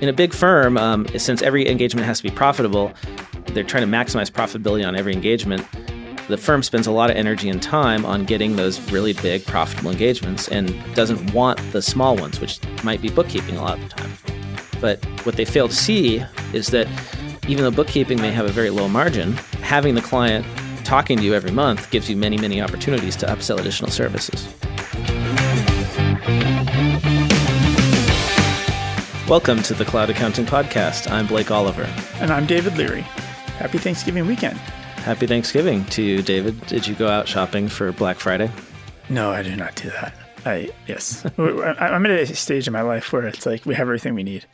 in a big firm, um, since every engagement has to be profitable, they're trying to maximize profitability on every engagement. The firm spends a lot of energy and time on getting those really big profitable engagements and doesn't want the small ones, which might be bookkeeping a lot of the time. But what they fail to see is that even though bookkeeping may have a very low margin, having the client talking to you every month gives you many, many opportunities to upsell additional services. Welcome to the Cloud Accounting Podcast. I'm Blake Oliver. And I'm David Leary. Happy Thanksgiving weekend. Happy Thanksgiving to you, David. Did you go out shopping for Black Friday? No, I did not do that. I yes, I'm at a stage in my life where it's like we have everything we need.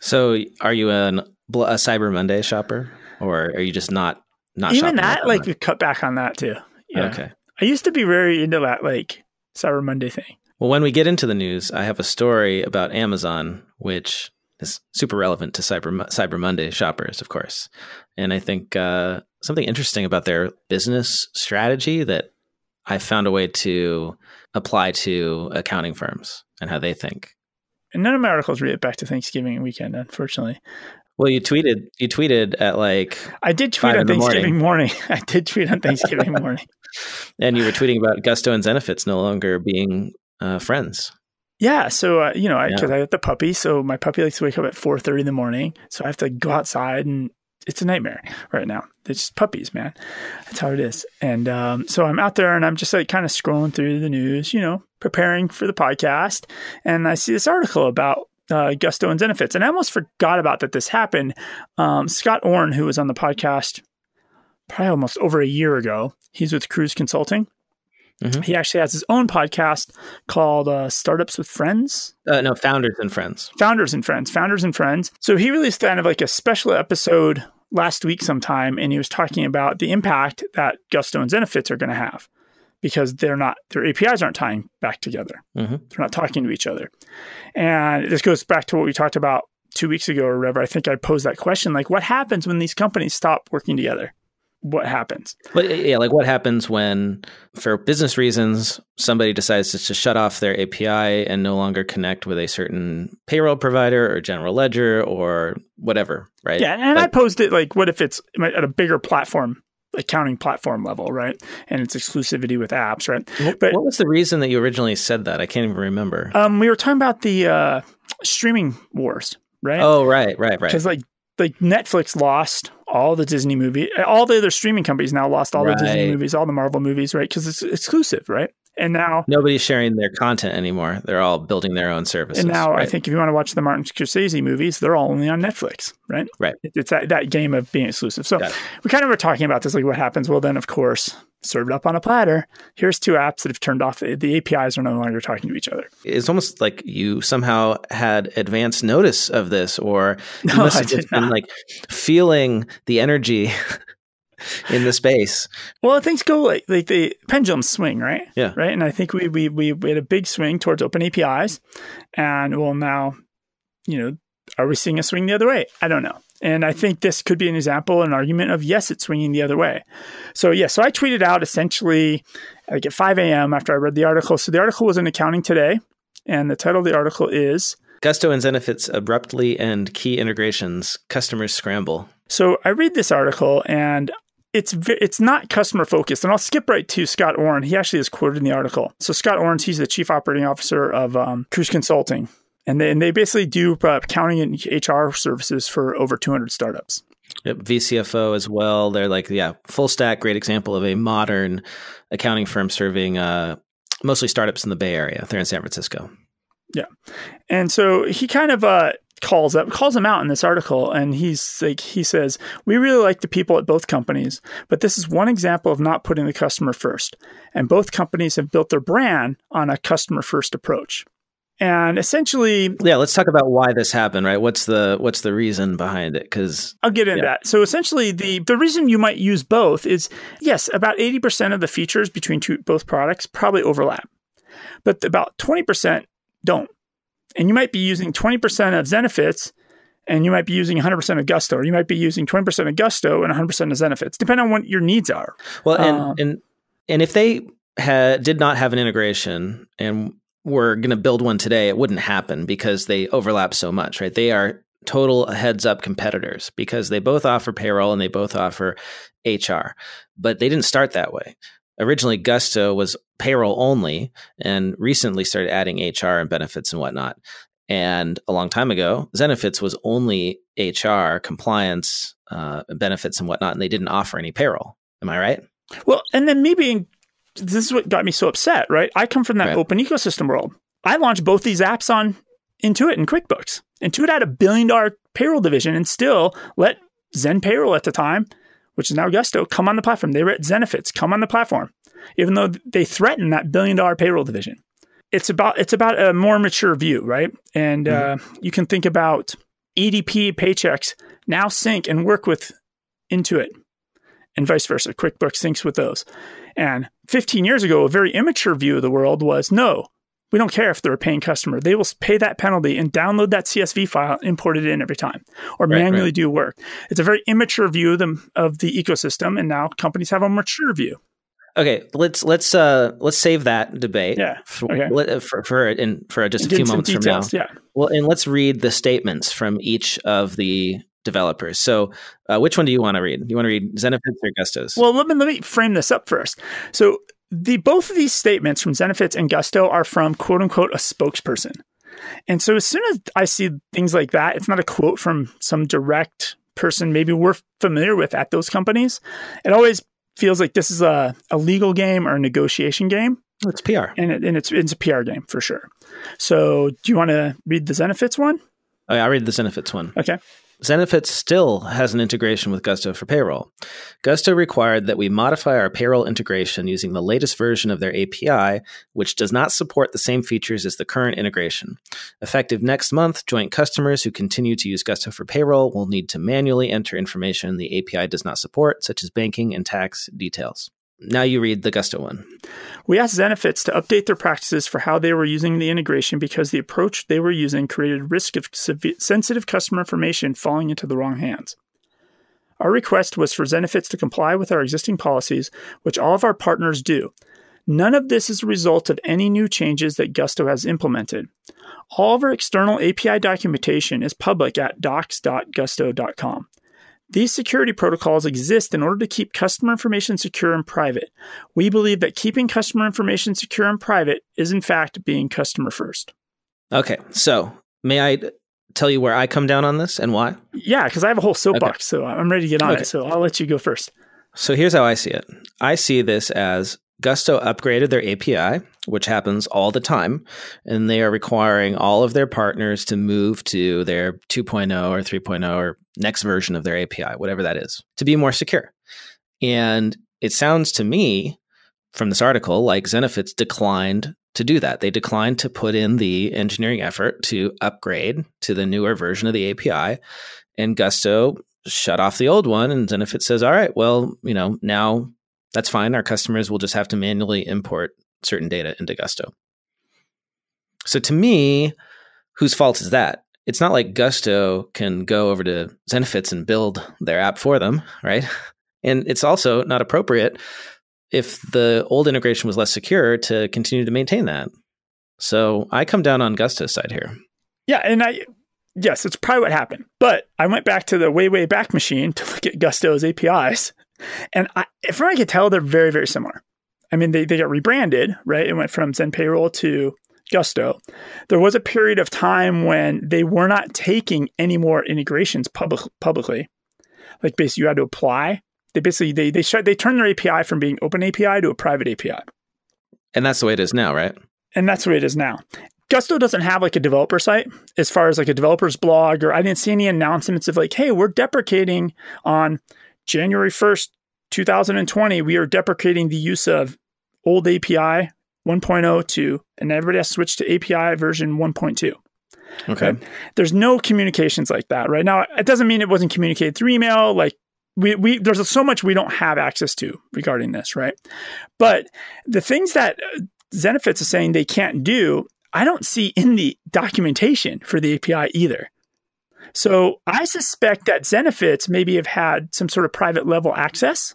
So, are you an, a Cyber Monday shopper, or are you just not not even that? Like we cut back on that too. Yeah. Okay. I used to be very into that like Cyber Monday thing. Well, when we get into the news, I have a story about Amazon, which is super relevant to Cyber Cyber Monday shoppers, of course. And I think uh, something interesting about their business strategy that I found a way to apply to accounting firms and how they think. And none of my articles read back to Thanksgiving weekend, unfortunately. Well, you tweeted. You tweeted at like. I did tweet on Thanksgiving morning. morning. I did tweet on Thanksgiving morning. and you were tweeting about Gusto and Zenefits no longer being uh, friends. Yeah, so uh, you know, because I, yeah. I, have the puppy, so my puppy likes to wake up at four thirty in the morning, so I have to go outside, and it's a nightmare right now. It's just puppies, man. That's how it is. And um, so I'm out there, and I'm just like kind of scrolling through the news, you know, preparing for the podcast, and I see this article about uh, Gusto and Zenefits, and I almost forgot about that this happened. Um, Scott Orn, who was on the podcast probably almost over a year ago, he's with Kruze Consulting. Mm-hmm. He actually has his own podcast called uh, Startups with Friends. Uh, no, Founders and Friends. Founders and Friends. Founders and Friends. So he released kind of like a special episode last week sometime, and he was talking about the impact that Gusto and Zenefits are going to have because they're not their APIs aren't tying back together. Mm-hmm. They're not talking to each other, and this goes back to what we talked about two weeks ago or whatever. I think I posed that question: like, what happens when these companies stop working together? What happens. But yeah, like what happens when, for business reasons, somebody decides to, to shut off their API and no longer connect with a certain payroll provider or general ledger or whatever, right? Yeah, and like, I posed it like, what if it's at a bigger platform accounting platform level, right? And it's exclusivity with apps, right? What, but what was the reason that you originally said that? I can't even remember. Um, we were talking about the uh, streaming wars, right? Oh, right, right, right. Because like like Netflix lost all the Disney movie, all the other streaming companies now lost all right. the Disney movies, all the Marvel movies, right? Because it's exclusive, right? And now nobody's sharing their content anymore. They're all building their own services. And now right? I think if you want to watch the Martin Scorsese movies, they're all only on Netflix, right? Right. It's that, that game of being exclusive. So we kind of were talking about this, like what happens. Well, then of course served up on a platter. Here's two apps that have turned off. The APIs are no longer talking to each other. It's almost like you somehow had advance notice of this, or you no, must have just been like feeling the energy in the space. Well, things go like like the pendulum swing, right? Yeah. Right. And I think we we we had a big swing towards open APIs, and well now, you know, are we seeing a swing the other way? I don't know. And I think this could be an example, an argument of yes, it's swinging the other way. So yeah, so I tweeted out essentially like at 5 a.m. after I read the article. So the article was in Accounting Today, and the title of the article is Gusto and Zenefits abruptly end key integrations, customers scramble. So I read this article and it's it's not customer focused, and I'll skip right to Scott Orn. He actually is quoted in the article. So Scott Orn, he's the chief operating officer of um, Kruze Consulting, and they, and they basically do uh, accounting and HR services for over 200 startups. Yep, VCFO as well. They're like, yeah, full stack, great example of a modern accounting firm serving uh, mostly startups in the Bay Area. They're in San Francisco. Yeah, and so he kind of uh, calls up calls them out in this article, and he's like, he says, "We really like the people at both companies, but this is one example of not putting the customer first. And both companies have built their brand on a customer first approach." And essentially, yeah, let's talk about why this happened, right? What's the what's the reason behind it? Because I'll get into yeah. that. So essentially, the the reason you might use both is yes, about eighty percent of the features between two, both products probably overlap, but about twenty percent don't. And you might be using twenty percent of Zenefits, and you might be using 100% of Gusto, or you might be using 20% of Gusto and 100% of Zenefits, depending on what your needs are. Well, and uh, and and if they had did not have an integration and were going to build one today, it wouldn't happen because they overlap so much, right? They are total heads up competitors because they both offer payroll and they both offer HR, but they didn't start that way. Originally, Gusto was payroll only and recently started adding HR and benefits and whatnot. And a long time ago, Zenefits was only HR, compliance, uh, benefits, and whatnot, and they didn't offer any payroll. Am I right? Well, and then maybe this is what got me so upset, right? I come from that right. open ecosystem world. I launched both these apps on Intuit and QuickBooks. Intuit had a billion dollar payroll division and still let Zen Payroll at the time, which is now Gusto, come on the platform. They were at Zenefits, come on the platform, even though they threatened that billion dollar payroll division. It's about it's about a more mature view, right? And mm-hmm. uh, you can think about ADP Paychex now sync and work with Intuit, and vice versa. QuickBooks syncs with those. And 15 years ago, a very immature view of the world was no, we don't care if they're a paying customer. They will pay that penalty and download that CSV file, import it in every time, or right, manually right. do work. It's a very immature view of the, of the ecosystem, and now companies have a mature view. Okay, let's let's uh let's save that debate. Yeah. For okay. for, for in for just a few moments details, from now. Yeah. Well, and let's read the statements from each of the developers. So, uh, which one do you want to read? Do you want to read Zenefits or Gustos? Well, let me let me frame this up first. So, the both of these statements from Zenefits and Gusto are from quote unquote a spokesperson. And so, as soon as I see things like that, it's not a quote from some direct person maybe we're familiar with at those companies. It always feels like this is a, a legal game or a negotiation game. It's PR. And, it, and it's, it's a PR game for sure. So, do you want to read the Zenefits one? Oh, yeah, I'll read the Zenefits one. Okay. Zenefits still has an integration with Gusto for payroll. Gusto required that we modify our payroll integration using the latest version of their API, which does not support the same features as the current integration. Effective next month, joint customers who continue to use Gusto for payroll will need to manually enter information the API does not support, such as banking and tax details. Now you read the Gusto one. We asked Zenefits to update their practices for how they were using the integration because the approach they were using created risk of sensitive customer information falling into the wrong hands. Our request was for Zenefits to comply with our existing policies, which all of our partners do. None of this is a result of any new changes that Gusto has implemented. All of our external API documentation is public at docs.gusto.com. These security protocols exist in order to keep customer information secure and private. We believe that keeping customer information secure and private is, in fact, being customer first. Okay, so may I tell you where I come down on this and why? Yeah, because I have a whole soapbox, okay. so I'm ready to get on okay. it. So I'll let you go first. So here's how I see it I see this as Gusto upgraded their API, which happens all the time, and they are requiring all of their partners to move to their 2.0 or 3.0 or next version of their API, whatever that is, to be more secure. And it sounds to me from this article like Zenefits declined to do that. They declined to put in the engineering effort to upgrade to the newer version of the API. And Gusto shut off the old one. And Zenefits says, all right, well, you know, now that's fine. Our customers will just have to manually import certain data into Gusto. So to me, whose fault is that? It's not like Gusto can go over to Zenefits and build their app for them, right? And it's also not appropriate if the old integration was less secure to continue to maintain that. So I come down on Gusto's side here. Yeah, and I yes, it's probably what happened. But I went back to the way way back machine to look at Gusto's APIs and I, from what I could tell, they're very, very similar. I mean, they, they got rebranded, right? It went from Zen Payroll to Gusto. There was a period of time when they were not taking any more integrations public, publicly. Like basically, you had to apply. They basically they they they turned their API from being open API to a private API. And that's the way it is now, right? And that's the way it is now. Gusto doesn't have like a developer site as far as like a developer's blog, or I didn't see any announcements of like, hey, we're deprecating on January 1st, 2020, we are deprecating the use of old API 1.0 to, and everybody has switched to API version 1.2. Okay. Right? There's no communications like that right now. It doesn't mean it wasn't communicated through email. Like we, we, there's so much we don't have access to regarding this, right? But the things that uh, Zenefits is saying they can't do, I don't see in the documentation for the API either. So I suspect that Zenefits maybe have had some sort of private level access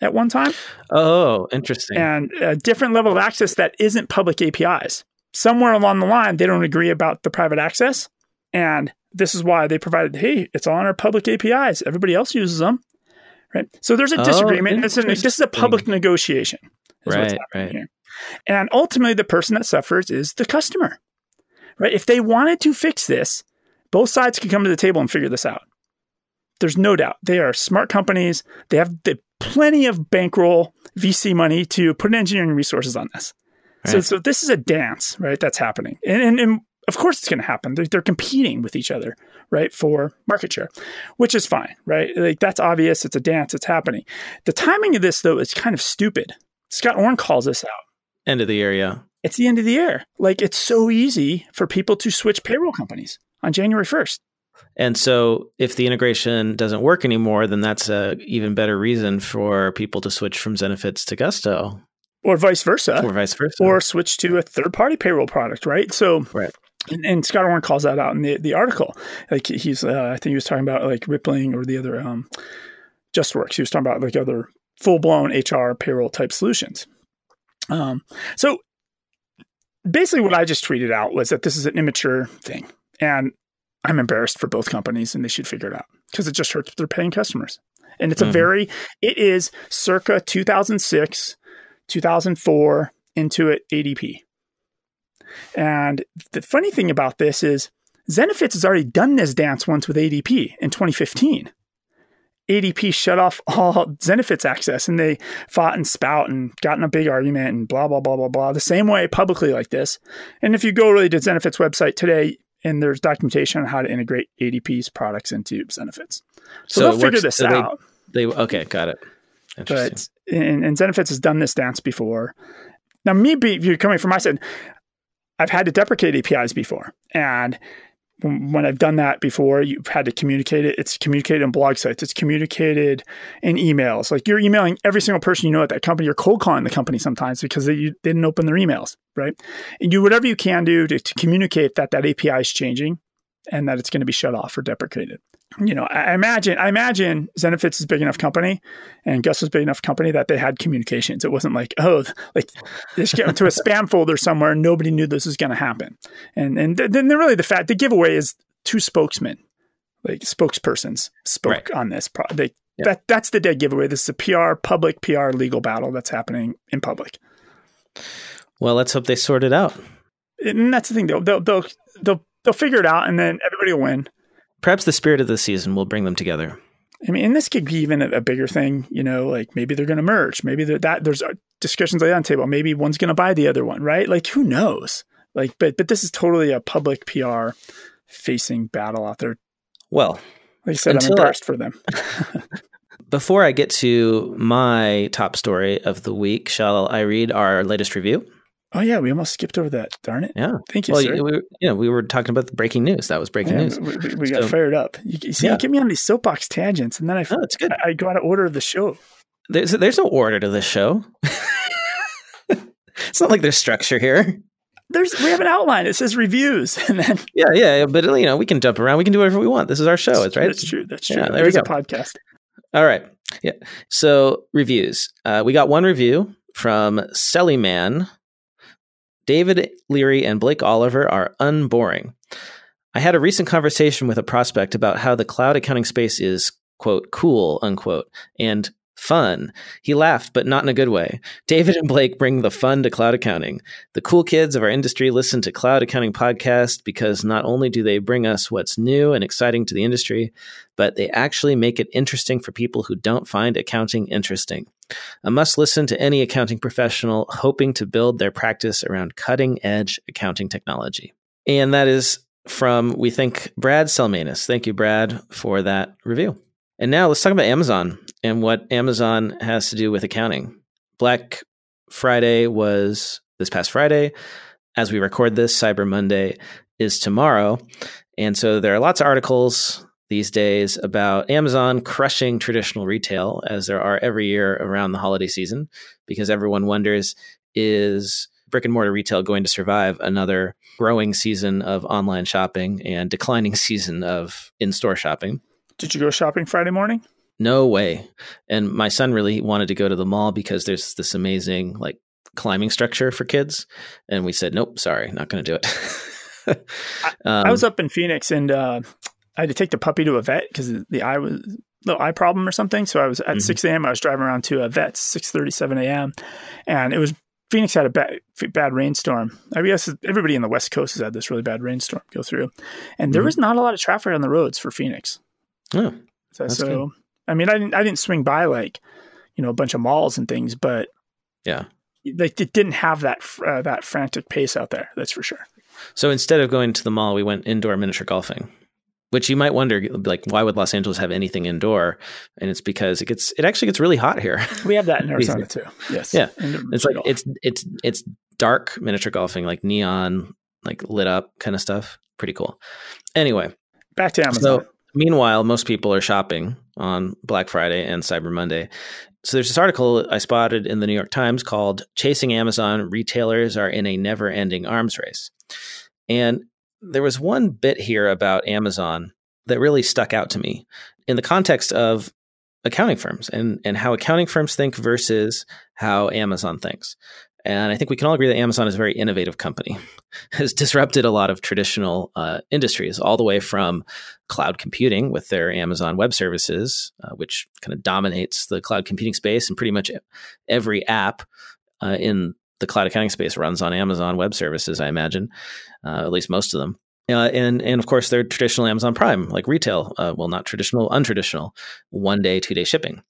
at one time. Oh, interesting. And a different level of access that isn't public APIs. Somewhere along the line, they don't agree about the private access. And This is why they provided, hey, it's on our public APIs. Everybody else uses them. Right. So there's a oh, disagreement. It's an, this is a public negotiation. right. Right. Here. And ultimately, the person that suffers is the customer. Right. If they wanted to fix this, both sides can come to the table and figure this out. There's no doubt. They are smart companies. They have the, plenty of bankroll VC money to put engineering resources on this. Right. So, so this is a dance, right? That's happening. And, and, and of course it's going to happen. They're, they're, competing with each other, right, for market share, which is fine, right? Like that's obvious. It's a dance. It's happening. The timing of this, though, is kind of stupid. Scott Orn calls this out. End of the year, yeah. It's the end of the year. Like it's so easy for people to switch payroll companies on January 1st. And so if the integration doesn't work anymore, then that's a even better reason for people to switch from Zenefits to Gusto. Or vice versa. Or vice versa. Or switch to a third party payroll product, right? So right. And, and, Scott Orn calls that out in the, the article. Like he's, uh, I think he was talking about like Rippling or the other um, JustWorks. He was talking about like other full blown HR payroll type solutions. Um, so basically, what I just tweeted out was that this is an immature thing, and I'm embarrassed for both companies, and they should figure it out because it just hurts their paying customers. And it's mm-hmm. a very, it is circa 2006, 2004 Intuit ADP. And the funny thing about this is Zenefits has already done this dance once with ADP in 2015. ADP shut off all Zenefits access and they fought and spout and got in a big argument and blah, blah, blah, blah, blah, the same way publicly like this. And if you go really to Zenefits website today, and there's documentation on how to integrate ADP's products into Zenefits. So, so they'll figure this so out. They, they, okay, got it. But and, and Zenefits has done this dance before. Now, me, if you're coming from my side, I've had to deprecate APIs before, and when I've done that before, you've had to communicate it. It's communicated in blog sites. It's communicated in emails. Like you're emailing every single person you know at that company. You're cold calling the company sometimes because they, you, they didn't open their emails, right? And do whatever you can do to, to communicate that that API is changing and that it's going to be shut off or deprecated. You know, I imagine I imagine Zenefits is big enough company and Gus was big enough company that they had communications. It wasn't like, oh, like this get into a spam folder somewhere and nobody knew this was going to happen. And and then really the fact the giveaway is two spokesmen, like spokespersons spoke right. on this. Pro- they, yeah. That that's the dead giveaway. This is a PR public PR legal battle that's happening in public. Well, let's hope they sort it out. And that's the thing. They'll they'll they'll, they'll they'll figure it out, and then everybody will win. Perhaps the spirit of the season will bring them together. I mean, and this could be even a, a bigger thing. You know, like maybe they're going to merge. Maybe that there's uh, discussions like on the table. Maybe one's going to buy the other one, right? Like who knows? Like, but but this is totally a public PR facing battle out there. Well, like I said, I'm embarrassed I, for them. before I get to my top story of the week, shall I read our latest review? Oh yeah, we almost skipped over that. Darn it! Yeah, thank you, well, sir. We, you know, we were talking about the breaking news. That was breaking yeah, news. We, we, we got fired up. You, you see, yeah. you get me on these soapbox tangents, and then I, oh, it's good. I, I go out of order of the show. There's there's no order to this show. it's not like there's structure here. There's we have an outline. It says reviews, and then yeah, yeah, but you know we can jump around. We can do whatever we want. This is our show. It's right. That's true. That's true. Yeah, there we go. podcast. All right. Yeah. So reviews. Uh, we got one review from Sellyman David Leary and Blake Oliver are unboring. I had a recent conversation with a prospect about how the cloud accounting space is, quote, cool, unquote, and fun. He laughed, but not in a good way. David and Blake bring the fun to cloud accounting. The cool kids of our industry listen to Cloud Accounting Podcast because not only do they bring us what's new and exciting to the industry, but they actually make it interesting for people who don't find accounting interesting. A must listen to any accounting professional hoping to build their practice around cutting edge accounting technology. And that is from, we think, Brad Selmanis. Thank you, Brad, for that review. And now let's talk about Amazon and what Amazon has to do with accounting. Black Friday was this past Friday. As we record this, Cyber Monday is tomorrow. And so there are lots of articles these days about Amazon crushing traditional retail, as there are every year around the holiday season, because everyone wonders is brick and mortar retail going to survive another growing season of online shopping and declining season of in store shopping? Did you go shopping Friday morning? No way. And my son really wanted to go to the mall because there's this amazing like climbing structure for kids. And we said, nope, sorry, not going to do it. um, I, was up in Phoenix and uh, I had to take the puppy to a vet because the eye was little eye problem or something. So I was at mm-hmm. 6 a.m. I was driving around to a vet 6:37 a.m. and it was Phoenix had a bad, bad rainstorm. I guess everybody in the West Coast has had this really bad rainstorm go through, and there mm-hmm. was not a lot of traffic on the roads for Phoenix. Oh, so, so I mean, I didn't I didn't swing by like you know a bunch of malls and things, but yeah, like it didn't have that uh, that frantic pace out there. That's for sure. So instead of going to the mall, we went indoor miniature golfing which you might wonder like why would los angeles have anything indoor? And it's because it gets it actually gets really hot here. We have that in arizona too. Yes. Yeah. It's like golf. it's it's it's dark miniature golfing like neon like lit up kind of stuff. Pretty cool. Anyway. Back to amazon. so meanwhile most people are shopping on black friday and cyber monday so there's this article i spotted in the new york times called chasing amazon retailers are in a never ending arms race and there was one bit here about Amazon that really stuck out to me in the context of accounting firms and, and how accounting firms think versus how Amazon thinks. And I think we can all agree that Amazon is a very innovative company, has disrupted a lot of traditional uh, industries, all the way from cloud computing with their Amazon Web Services, uh, which kind of dominates the cloud computing space, and pretty much every app uh, in the cloud accounting space runs on Amazon Web Services, I imagine, uh, at least most of them. Uh, and and of course, they're traditional Amazon Prime, like retail. Uh, well, not traditional, untraditional, one day, two day shipping.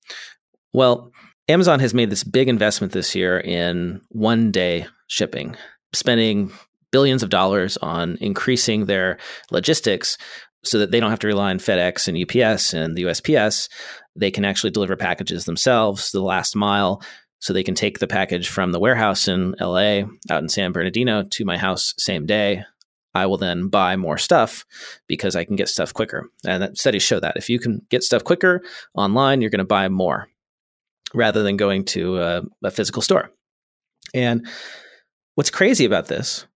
Well, Amazon has made this big investment this year in one day shipping, spending billions of dollars on increasing their logistics so that they don't have to rely on FedEx and UPS and the USPS. They can actually deliver packages themselves, the last mile, so they can take the package from the warehouse in LA out in San Bernardino to my house same day. I will then buy more stuff because I can get stuff quicker. And studies show that if you can get stuff quicker online, you're going to buy more rather than going to a, a physical store. And what's crazy about this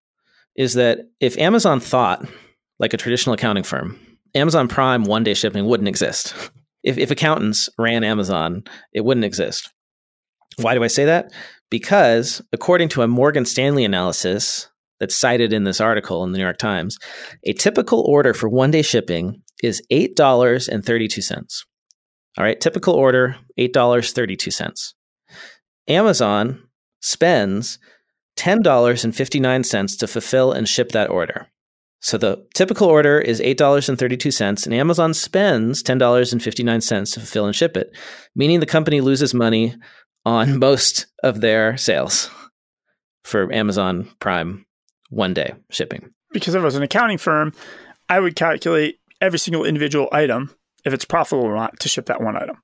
is that if Amazon thought like a traditional accounting firm, Amazon Prime one day shipping wouldn't exist. If, if accountants ran Amazon, it wouldn't exist. Why do I say that? Because according to a Morgan Stanley analysis that's cited in this article in the New York Times, a typical order for one day shipping is $8.32. All right, typical order, $8.32. Amazon spends $10.59 to fulfill and ship that order. So the typical order is $8.32, and Amazon spends $10.59 to fulfill and ship it, meaning the company loses money on most of their sales for Amazon Prime one day shipping. Because if I was an accounting firm, I would calculate every single individual item if it's profitable or not to ship that one item.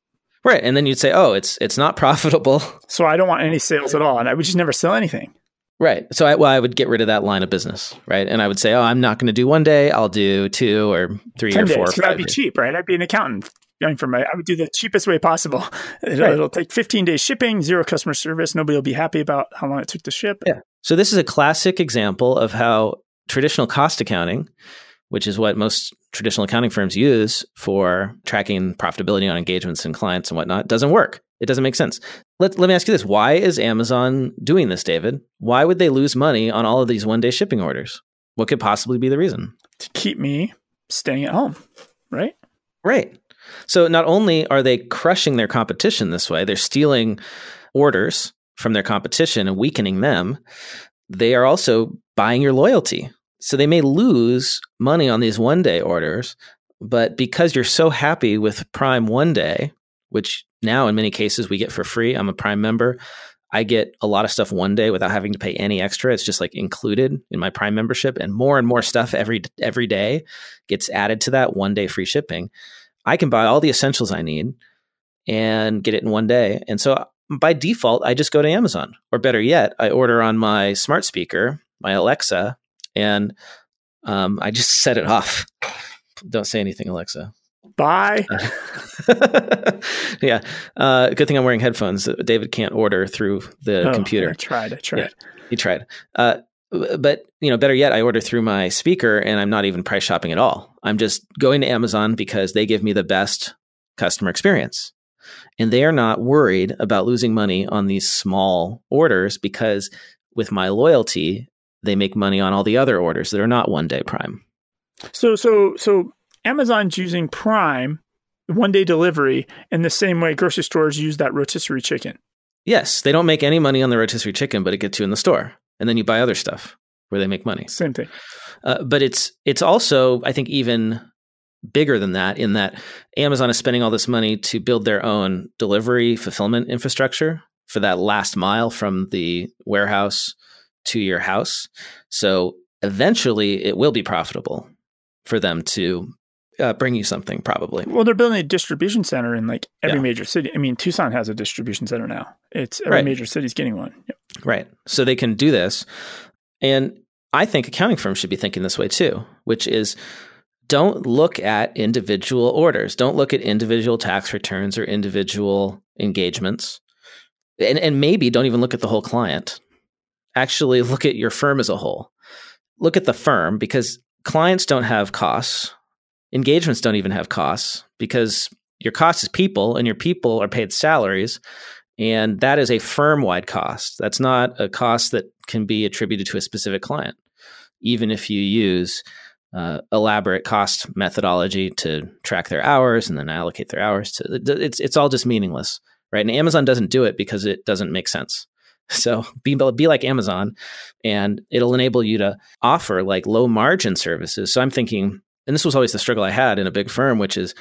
Right, and then you'd say, "Oh, it's it's not profitable." So I don't want any sales at all, and I would just never sell anything. Right. So I, well, I would get rid of that line of business, right? And I would say, "Oh, I'm not going to do one day. I'll do two or three or four." Days, that'd be cheap, right? I'd be an accountant going for my, I would do the cheapest way possible. It'll, right. it'll, take 15 days shipping, zero customer service. Nobody will be happy about how long it took to ship. Yeah. So this is a classic example of how traditional cost accounting, which is what most traditional accounting firms use for tracking profitability on engagements and clients and whatnot, doesn't work. It doesn't make sense. Let, let me ask you this. Why is Amazon doing this, David? Why would they lose money on all of these one day shipping orders? What could possibly be the reason? To keep me staying at home, right? Right. So not only are they crushing their competition this way, they're stealing orders from their competition and weakening them, they are also buying your loyalty. So they may lose money on these one day orders, but because you're so happy with Prime one day, which now in many cases we get for free, I'm a Prime member. I get a lot of stuff one day without having to pay any extra. It's just like included in my Prime membership, and more and more stuff every every day gets added to that one day free shipping. I can buy all the essentials I need and get it in one day. And so uh, by default, I just go to Amazon. Or better yet, I order on my smart speaker, my Alexa, and um, I just set it off. Don't say anything, Alexa. Bye. yeah. Uh, good thing I'm wearing headphones. David can't order through the oh, computer. I tried. I tried. Yeah, he tried. Uh, but you know better yet i order through my speaker and i'm not even price shopping at all i'm just going to amazon because they give me the best customer experience and they are not worried about losing money on these small orders because with my loyalty they make money on all the other orders that are not one day Prime. So so so Amazon's using Prime one day delivery in the same way grocery stores use that rotisserie chicken. Yes, they don't make any money on the rotisserie chicken, but it gets you in the store, and then you buy other stuff where they make money. Same thing. Uh, but it's it's also I think even bigger than that in that Amazon is spending all this money to build their own delivery fulfillment infrastructure for that last mile from the warehouse to your house. So eventually it will be profitable for them to uh, bring you something probably. Well, they're building a distribution center in like every yeah. major city. I mean, Tucson has a distribution center now. It's every right. major city's getting one. Yep. Right. So they can do this. And I think accounting firms should be thinking this way too, which is don't look at individual orders. Don't look at individual tax returns or individual engagements. And, and maybe don't even look at the whole client. Actually, look at your firm as a whole. Look at the firm because clients don't have costs. Engagements don't even have costs because your cost is people and your people are paid salaries. And that is a firm wide cost. That's not a cost that can be attributed to a specific client, even if you use uh, elaborate cost methodology to track their hours and then allocate their hours to it's it's all just meaningless right and amazon doesn't do it because it doesn't make sense so be, be like amazon and it'll enable you to offer like low margin services. So i'm thinking and this was always the struggle i had in a big firm which is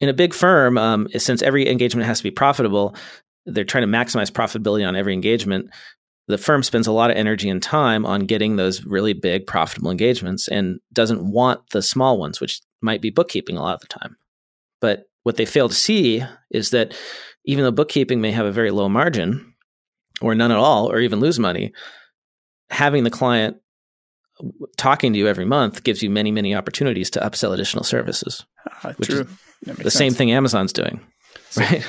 in a big firm um, since every engagement has to be profitable they're trying to maximize profitability on every engagement the firm spends a lot of energy and time on getting those really big profitable engagements and doesn't want the small ones which might be bookkeeping a lot of the time. But what they fail to see is that even though bookkeeping may have a very low margin or none at all or even lose money having the client talking to you every month gives you many many opportunities to upsell additional services uh, which true. is the sense. same thing amazon's doing right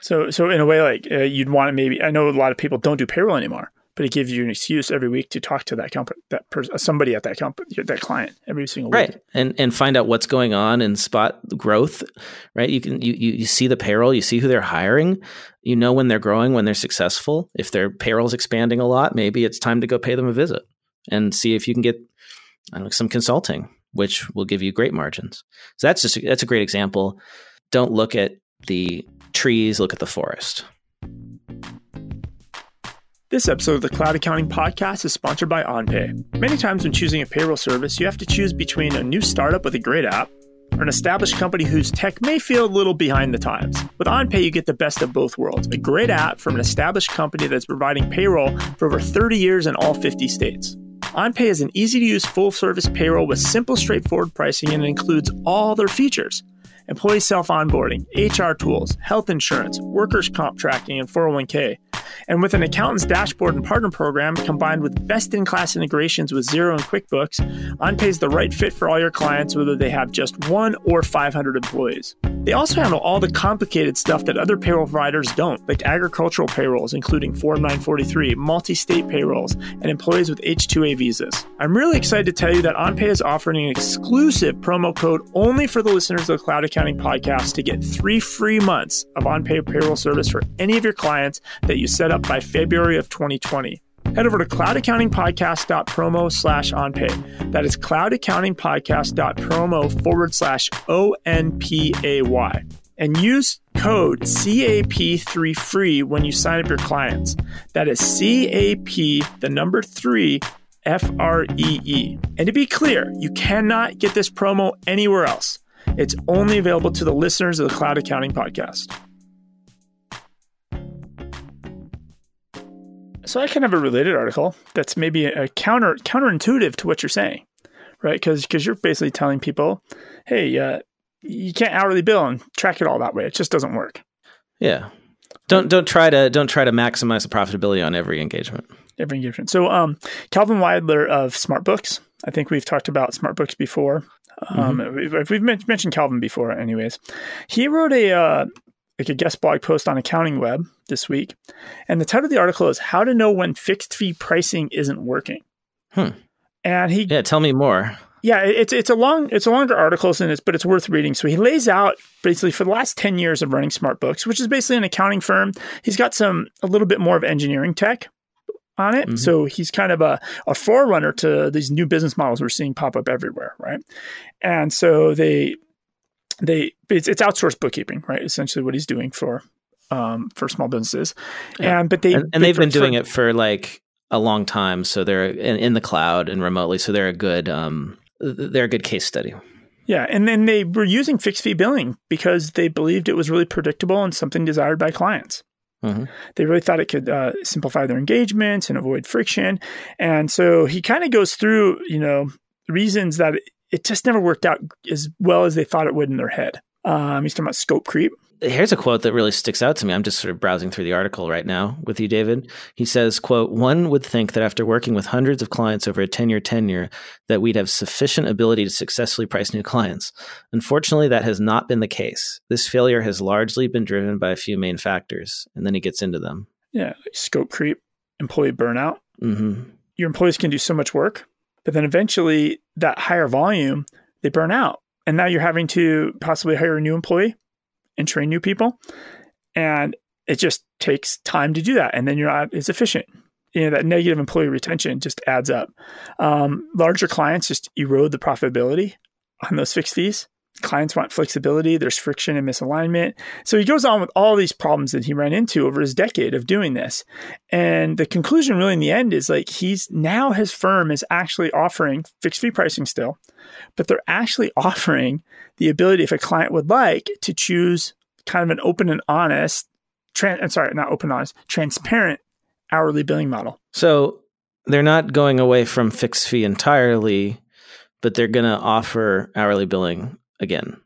so, so in a way, like uh, you'd want to maybe. I know a lot of people don't do payroll anymore, but it gives you an excuse every week to talk to that company, that person, somebody at that company, that client every single right. week, right? And and find out what's going on and spot growth. Right? You can you you see the payroll, you see who they're hiring, you know when they're growing, when they're successful. If their payroll's expanding a lot, maybe it's time to go pay them a visit and see if you can get I don't know, some consulting, which will give you great margins. So that's just that's a great example. Don't look at the trees, look at the forest. This episode of the Cloud Accounting Podcast is sponsored by OnPay. Many times when choosing a payroll service, you have to choose between a new startup with a great app or an established company whose tech may feel a little behind the times. With OnPay, you get the best of both worlds a great app from an established company that's providing payroll for over 30 years in all 50 states. OnPay is an easy to use full service payroll with simple, straightforward pricing and includes all their features employee self onboarding, HR tools, health insurance, workers' comp tracking, and 401k. And with an accountant's dashboard and partner program combined with best in class integrations with Xero and QuickBooks, OnPay is the right fit for all your clients, whether they have just one or 500 employees. They also handle all the complicated stuff that other payroll providers don't, like agricultural payrolls, including Form 943, multi state payrolls, and employees with H2A visas. I'm really excited to tell you that OnPay is offering an exclusive promo code only for the listeners of the Cloud Accounting Podcast to get three free months of OnPay payroll service for any of your clients that you set up by February of 2020. Head over to cloudaccountingpodcast.promo slash onpay. That is cloudaccountingpodcast.promo forward slash O-N-P-A-Y. And use code CAP3 free when you sign up your clients. That is CAP, the number three, F R E E. And to be clear, you cannot get this promo anywhere else. It's only available to the listeners of the Cloud Accounting Podcast. So I kind of have a related article that's maybe a counter counterintuitive to what you're saying, right? Because because you're basically telling people, hey, uh, you can't hourly bill and track it all that way. It just doesn't work. Yeah. Don't don't try to don't try to maximize the profitability on every engagement. Every engagement. So um, Calvin Weidler of SmartBooks. I think we've talked about SmartBooks before. Um, mm-hmm. we've, we've, mentioned Calvin before, anyways. He wrote a uh, like a guest blog post on Accounting Web this week, and the title of the article is "How to Know When Fixed Fee Pricing Isn't Working." Hmm. And he yeah, tell me more. Yeah, it's it's a long it's a longer article and it's but it's worth reading. So he lays out basically for the last ten years of running SmartBooks, which is basically an accounting firm. He's got some a little bit more of engineering tech, on it. Mm-hmm. So he's kind of a, a forerunner to these new business models we're seeing pop up everywhere, right? And so they they it's, it's outsourced bookkeeping, right? Essentially, what he's doing for um, for small businesses, yeah. and but they and, and they've been doing for, it for like a long time, so they're in, in, the cloud and remotely, so they're a good um, they're a good case study. Yeah, and then they were using fixed fee billing because they believed it was really predictable and something desired by clients. Mm-hmm. They really thought it could uh, simplify their engagements and avoid friction. And so he kind of goes through, you know, reasons that it just never worked out as well as they thought it would in their head. Um, he's talking about scope creep. Here's a quote that really sticks out to me. I'm just sort of browsing through the article right now with you, David. He says, quote, one would think that after working with hundreds of clients over a 10 year tenure, that we'd have sufficient ability to successfully price new clients. Unfortunately, that has not been the case. This failure has largely been driven by a few main factors. And then he gets into them. Yeah. Scope creep, employee burnout. Mm-hmm. Your employees can do so much work, but then eventually that higher volume, they burn out. And now you're having to possibly hire a new employee and train new people. And it just takes time to do that. And then you're not as efficient. You know, that negative employee retention just adds up. Um, larger clients just erode the profitability on those fixed fees. Clients want flexibility, there's friction and misalignment. So he goes on with all these problems that he ran into over his decade of doing this. And the conclusion, really, in the end, is like he's now his firm is actually offering fixed fee pricing still, but they're actually offering the ability, if a client would like, to choose kind of an open and honest, tran- I'm sorry, not open honest, transparent hourly billing model. So they're not going away from fixed fee entirely, but they're going to offer hourly billing again.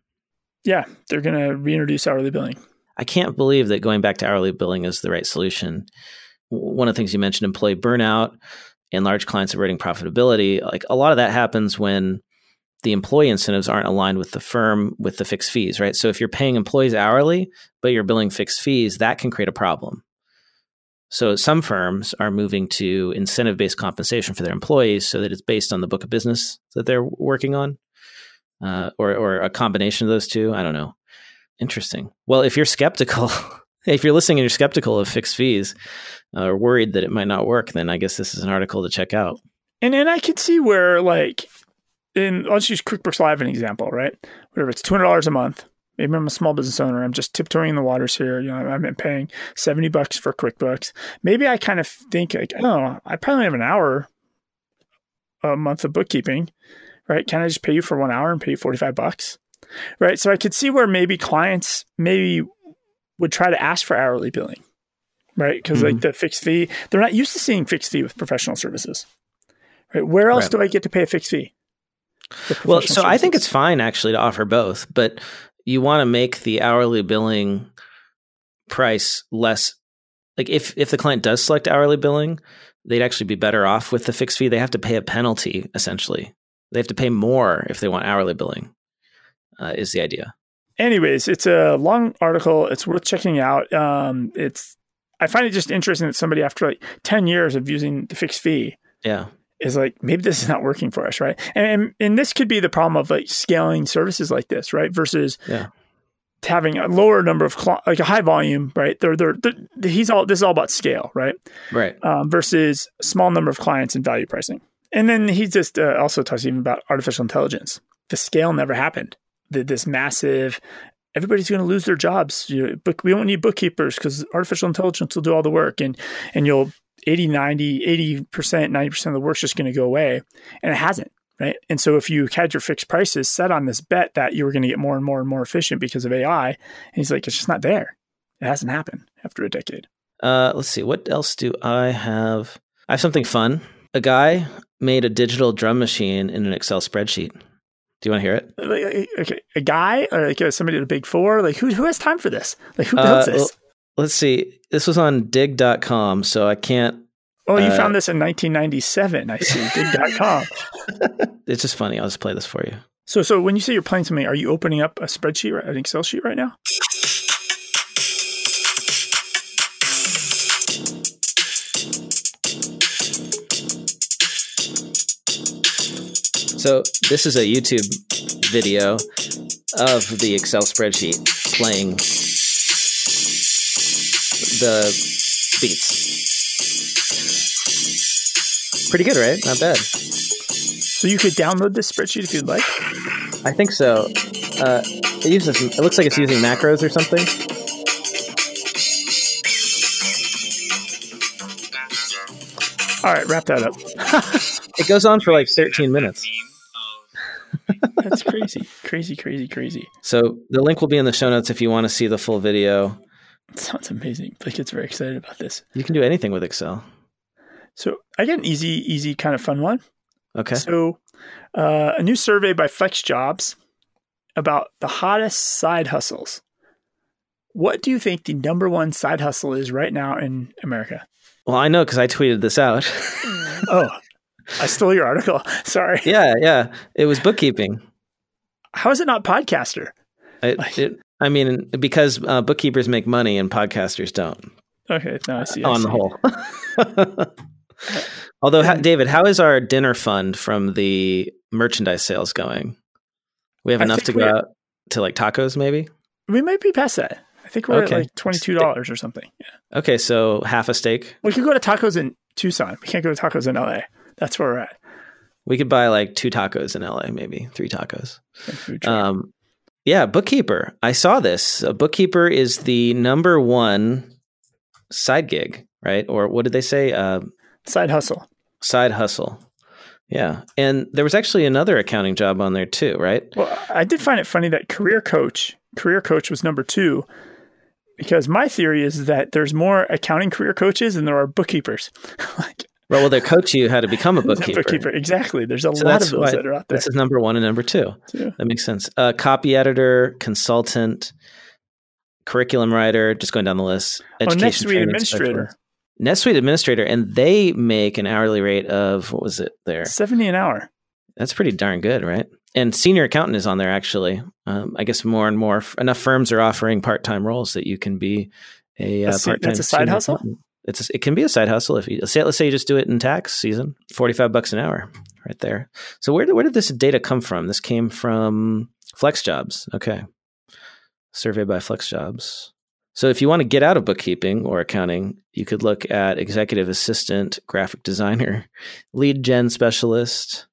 Yeah, they're going to reintroduce hourly billing. I can't believe that going back to hourly billing is the right solution. One of the things you mentioned, employee burnout and large clients eroding profitability. Like a lot of that happens when the employee incentives aren't aligned with the firm with the fixed fees, right? So if you're paying employees hourly, but you're billing fixed fees, that can create a problem. So some firms are moving to incentive based compensation for their employees so that it's based on the book of business that they're working on, uh, or, or a combination of those two. I don't know. Interesting. Well, if you're skeptical, if you're listening and you're skeptical of fixed fees uh, or worried that it might not work, then I guess this is an article to check out. And and I could see where like in let's use QuickBooks Live an example, right? Whatever it's two hundred dollars a month. Maybe I'm a small business owner. I'm just tiptoeing in the waters here. You know, I'm paying seventy bucks for QuickBooks. Maybe I kind of think like, oh, I probably have an hour a month of bookkeeping, right? Can I just pay you for one hour and pay you forty five bucks, right? So I could see where maybe clients maybe would try to ask for hourly billing, right? Because mm-hmm. like the fixed fee, they're not used to seeing fixed fee with professional services, right? Where else right. do I get to pay a fixed fee? Well, so services. I think it's fine actually to offer both, but you want to make the hourly billing price less like if if the client does select hourly billing, they'd actually be better off with the fixed fee. They have to pay a penalty essentially. They have to pay more if they want hourly billing. Uh, is the idea. Anyways, it's a long article. It's worth checking out. Um, it's I find it just interesting that somebody after like ten years of using the fixed fee, yeah, is like maybe this is not working for us, right? And and this could be the problem of like scaling services like this, right? Versus yeah. having a lower number of cl- like a high volume, right? They're, they're, they're he's all this is all about scale, right? Right. Um, versus small number of clients and value pricing. And then he just uh, also talks even about artificial intelligence. The scale never happened. The, this massive everybody's going to lose their jobs. You book, we don't need bookkeepers because artificial intelligence will do all the work, and and you'll 80, 90, 80%, 90% of the work's just going to go away. And it hasn't, right? And so if you had your fixed prices set on this bet that you were going to get more and more and more efficient because of AI, and he's like, it's just not there. It hasn't happened after a decade. Uh, let's see. What else do I have? I have something fun. A guy made a digital drum machine in an Excel spreadsheet. Do you want to hear it? Okay, a guy or like somebody at a big four, like who who has time for this? Like who builds uh, this? let's see. This was on digg.com, so I can't. Oh, you uh, found this in 1997. I see. digg.com. it's just funny. I'll just play this for you. So, so when you say you're playing something, are you opening up a spreadsheet, an Excel sheet right now? So this is a YouTube video of the Excel spreadsheet playing the beats. Pretty good, right? Not bad. So you could download this spreadsheet if you'd like. I think so. Uh, it uses. It looks like it's using macros or something. All right, wrap that up. it goes on for like 13 minutes. That's crazy, crazy, crazy, crazy. So the link will be in the show notes if you want to see the full video. It sounds amazing. Blake gets very excited about this. You can do anything with Excel. So I get an easy, easy kind of fun one. Okay. So uh, a new survey by FlexJobs about the hottest side hustles. What do you think the number one side hustle is right now in America? Well, I know because I tweeted this out. oh, I stole your article. Sorry. Yeah, yeah. It was bookkeeping. How is it not podcaster? It, like, it, I mean, because uh, bookkeepers make money and podcasters don't. Okay, now I see. I on see. the whole. Although, how, David, how is our dinner fund from the merchandise sales going? We have I enough to go out to like tacos, maybe. We might be past that. I think we're okay. at like twenty two dollars or something. Yeah. Okay, so half a steak. We could go to tacos in Tucson. We can't go to tacos in LA. That's where we're at. We could buy like two tacos in LA, maybe three tacos. Um, yeah, bookkeeper. I saw this. A bookkeeper is the number one side gig, right? Or what did they say? Uh, side hustle. Side hustle. Yeah. And there was actually another accounting job on there too, right? Well, I did find it funny that career coach, career coach was number two because my theory is that there's more accounting career coaches than there are bookkeepers. like, well, well, they coach you how to become a bookkeeper. bookkeeper, exactly. There's a so lot of those that are out there. This is number one and number two. Yeah. That makes sense. Uh, copy editor, consultant, curriculum writer, just going down the list. Education oh, NetSuite administrator. Specialist. NetSuite administrator, and they make an hourly rate of what was it there? Seventy an hour. That's pretty darn good, right? And senior accountant is on there actually. Um, I guess more and more enough firms are offering part time roles that you can be a, uh, part time. That's a side hustle. Accountant it's it can be a side hustle if you say, let's say you just do it in tax season, forty five bucks an hour, right there. So where where did this data come from? This came from FlexJobs. Okay, survey by FlexJobs. So if you want to get out of bookkeeping or accounting, you could look at executive assistant, graphic designer, lead gen specialist,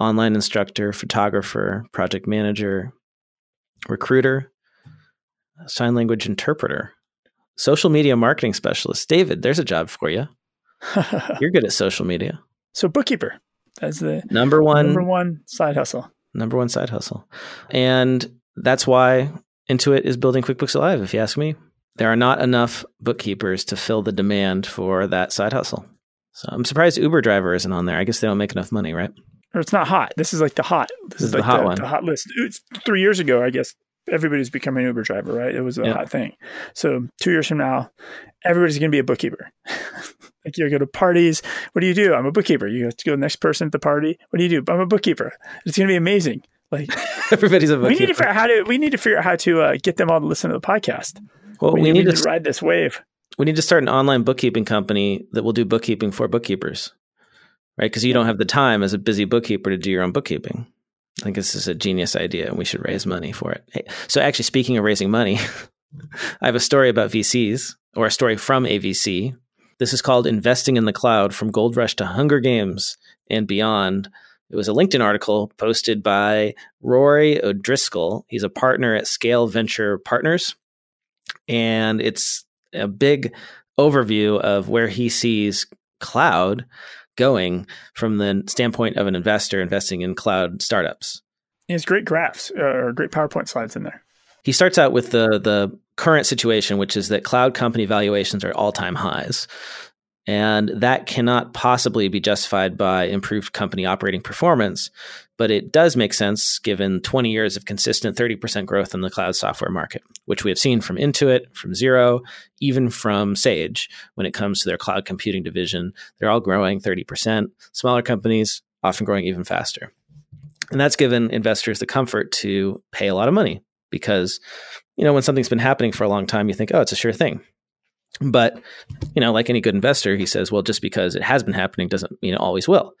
online instructor, photographer, project manager, recruiter, sign language interpreter social media marketing specialist. David, there's a job for you. You're good at social media. So bookkeeper. That's the number one number one side hustle. Number one side hustle. And that's why Intuit is building QuickBooks Live, if you ask me. There are not enough bookkeepers to fill the demand for that side hustle. So I'm surprised Uber driver isn't on there. I guess they don't make enough money, right? Or it's not hot. This is like the hot. This, this is, is like the hot the, one. The hot list. It's three years ago, I guess everybody's becoming an Uber driver, right? It was a hot thing. So two years from now, everybody's going to be a bookkeeper. like you go to parties. What do you do? I'm a bookkeeper. You have to go to the next person at the party. What do you do? I'm a bookkeeper. It's going to be amazing. Like everybody's a bookkeeper. We need to figure out how to. We need to figure out how to uh, get them all to listen to the podcast. Well, we, we need, need, to ride this wave. We need to start an online bookkeeping company that will do bookkeeping for bookkeepers, right? Because you don't have the time as a busy bookkeeper to do your own bookkeeping. I think this is a genius idea and we should raise money for it. So, actually, speaking of raising money, I have a story about VCs or a story from a VC. This is called Investing in the Cloud from Gold Rush to Hunger Games and Beyond. It was a LinkedIn article posted by Rory O'Driscoll. He's a partner at Scale Venture Partners. And it's a big overview of where he sees cloud going from the standpoint of an investor investing in cloud startups. He has great graphs uh, or great PowerPoint slides in there. He starts out with the the current situation, which is that cloud company valuations are all time highs. And that cannot possibly be justified by improved company operating performance. But it does make sense given 20 years of consistent 30% growth in the cloud software market, which we have seen from Intuit, from Xero, even from Sage when it comes to their cloud computing division. They're all growing 30%. Smaller companies often growing even faster. And that's given investors the comfort to pay a lot of money because, you know, when something's been happening for a long time, you think, oh, it's a sure thing. But, you know, like any good investor, he says, well, just because it has been happening doesn't mean it always will.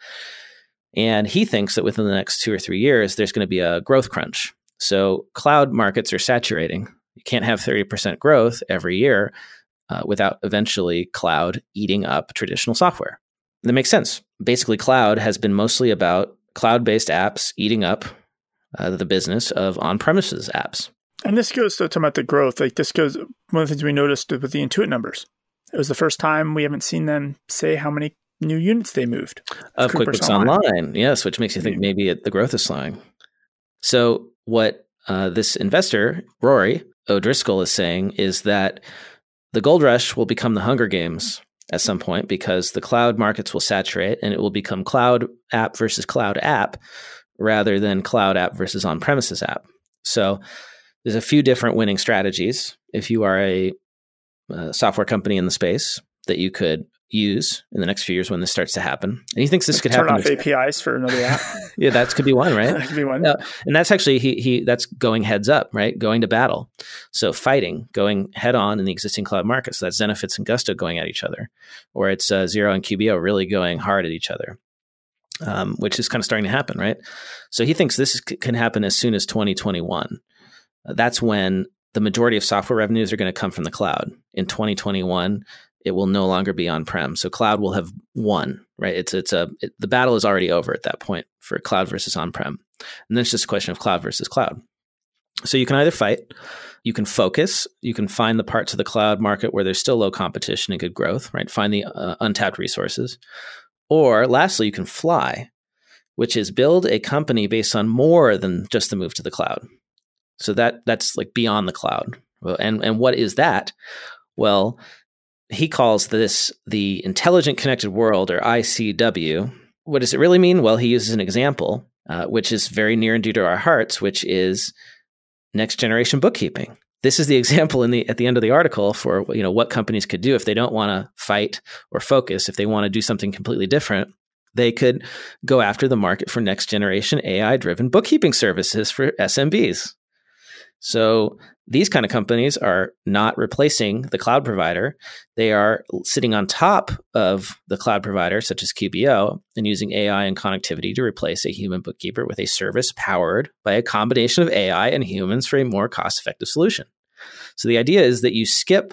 And he thinks that within the next two or three years, there's going to be a growth crunch. So cloud markets are saturating. You can't have 30% growth every year uh, without eventually cloud eating up traditional software. that makes sense. Basically, cloud has been mostly about cloud based apps eating up uh, the business of on premises apps. And this goes to talk about the growth. Like this goes one of the things we noticed with the Intuit numbers. It was the first time we haven't seen them say how many new units they moved of QuickBooks Online. Online. Yes, which makes you think maybe it, the growth is slowing. So what uh, this investor Rory O'Driscoll is saying is that the gold rush will become the Hunger Games at some point because the cloud markets will saturate and it will become cloud app versus cloud app rather than cloud app versus on premises app. So there's a few different winning strategies. If you are a, a, software company in the space that you could use in the next few years when this starts to happen, and he thinks this could turn happen. Turn off APIs for another app. yeah, that could be one, right? that could be one. Uh, and that's actually he he that's going heads up, right? Going to battle. So fighting, going head on in the existing cloud market. So that's Zenefits and Gusto going at each other, or it's uh, Xero and QBO really going hard at each other um, which is kind of starting to happen, right? So he thinks this is, can happen as soon as 2021. Uh, that's when the majority of software revenues are going to come from the cloud. In 2021, it will no longer be on prem. So cloud will have won, right? It's it's a it, the battle is already over at that point for cloud versus on prem, and then it's just a question of cloud versus cloud. So you can either fight, you can focus, you can find the parts of the cloud market where there's still low competition and good growth, right? Find the uh, untapped resources, or lastly, you can fly, which is build a company based on more than just the move to the cloud. So that that's like beyond the cloud. And and what is that? Well, he calls this the intelligent connected world or ICW. What does it really mean? Well, he uses an example uh, which is very near and dear to our hearts, which is next generation bookkeeping this is the example in the at the end of the article for you know what companies could do if they don't want to fight or focus if they want to do something completely different they could go after the market for next generation AI driven bookkeeping services for SMBs. So these kind of companies are not replacing the cloud provider. They are sitting on top of the cloud provider, such as QBO, and using AI and connectivity to replace a human bookkeeper with a service powered by a combination of AI and humans for a more cost effective solution. So the idea is that you skip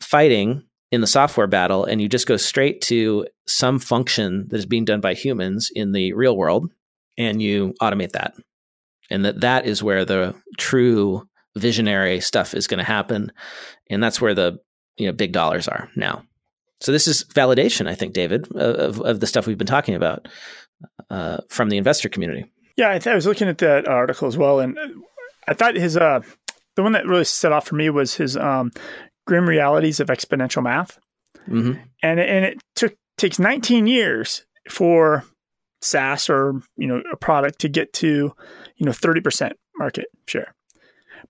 fighting in the software battle and you just go straight to some function that is being done by humans in the real world and you automate that. And that that is where the true visionary stuff is going to happen and that's where the you know big dollars are now. So this is validation, I think, David, of, of the stuff we've been talking about uh, from the investor community. Yeah, I, th- I was looking at that article as well, and I thought his uh, the one that really set off for me was his um, grim realities of exponential math, mm-hmm. and and it took takes 19 years for SaaS or you know a product to get to you know 30 percent market share,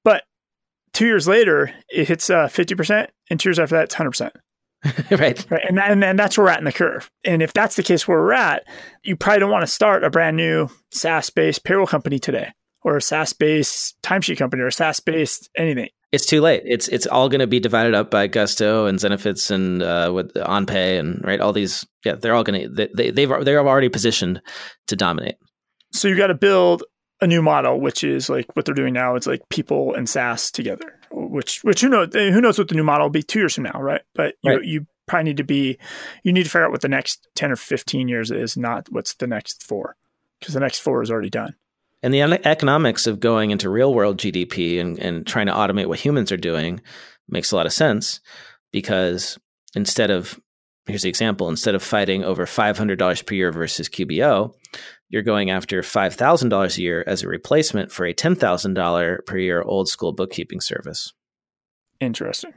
but two years later it hits uh, 50 percent, and two years after that it's 100 percent. right. Right. And, and, and that's where we're at in the curve. And if that's the case where we're at, you probably don't want to start a brand new SaaS based payroll company today or a SaaS based timesheet company or a SaaS based anything. It's too late. It's it's all going to be divided up by Gusto and Zenefits and uh, with OnPay and right all these. Yeah, they're all going to they, they they've they're already positioned to dominate. So you got to build a new model, which is like what they're doing now. It's like people and SaaS together. Which which who knows who knows what the new model will be two years from now, right? But you right. you probably need to be you need to figure out what the next ten or fifteen years is, not what's the next four, because the next four is already done. And the economics of going into real world GDP and, and trying to automate what humans are doing makes a lot of sense because instead of, here's the example, instead of fighting over $500 per year versus QBO, you're going after $5,000 a year as a replacement for a $10,000 per year old school bookkeeping service. Interesting.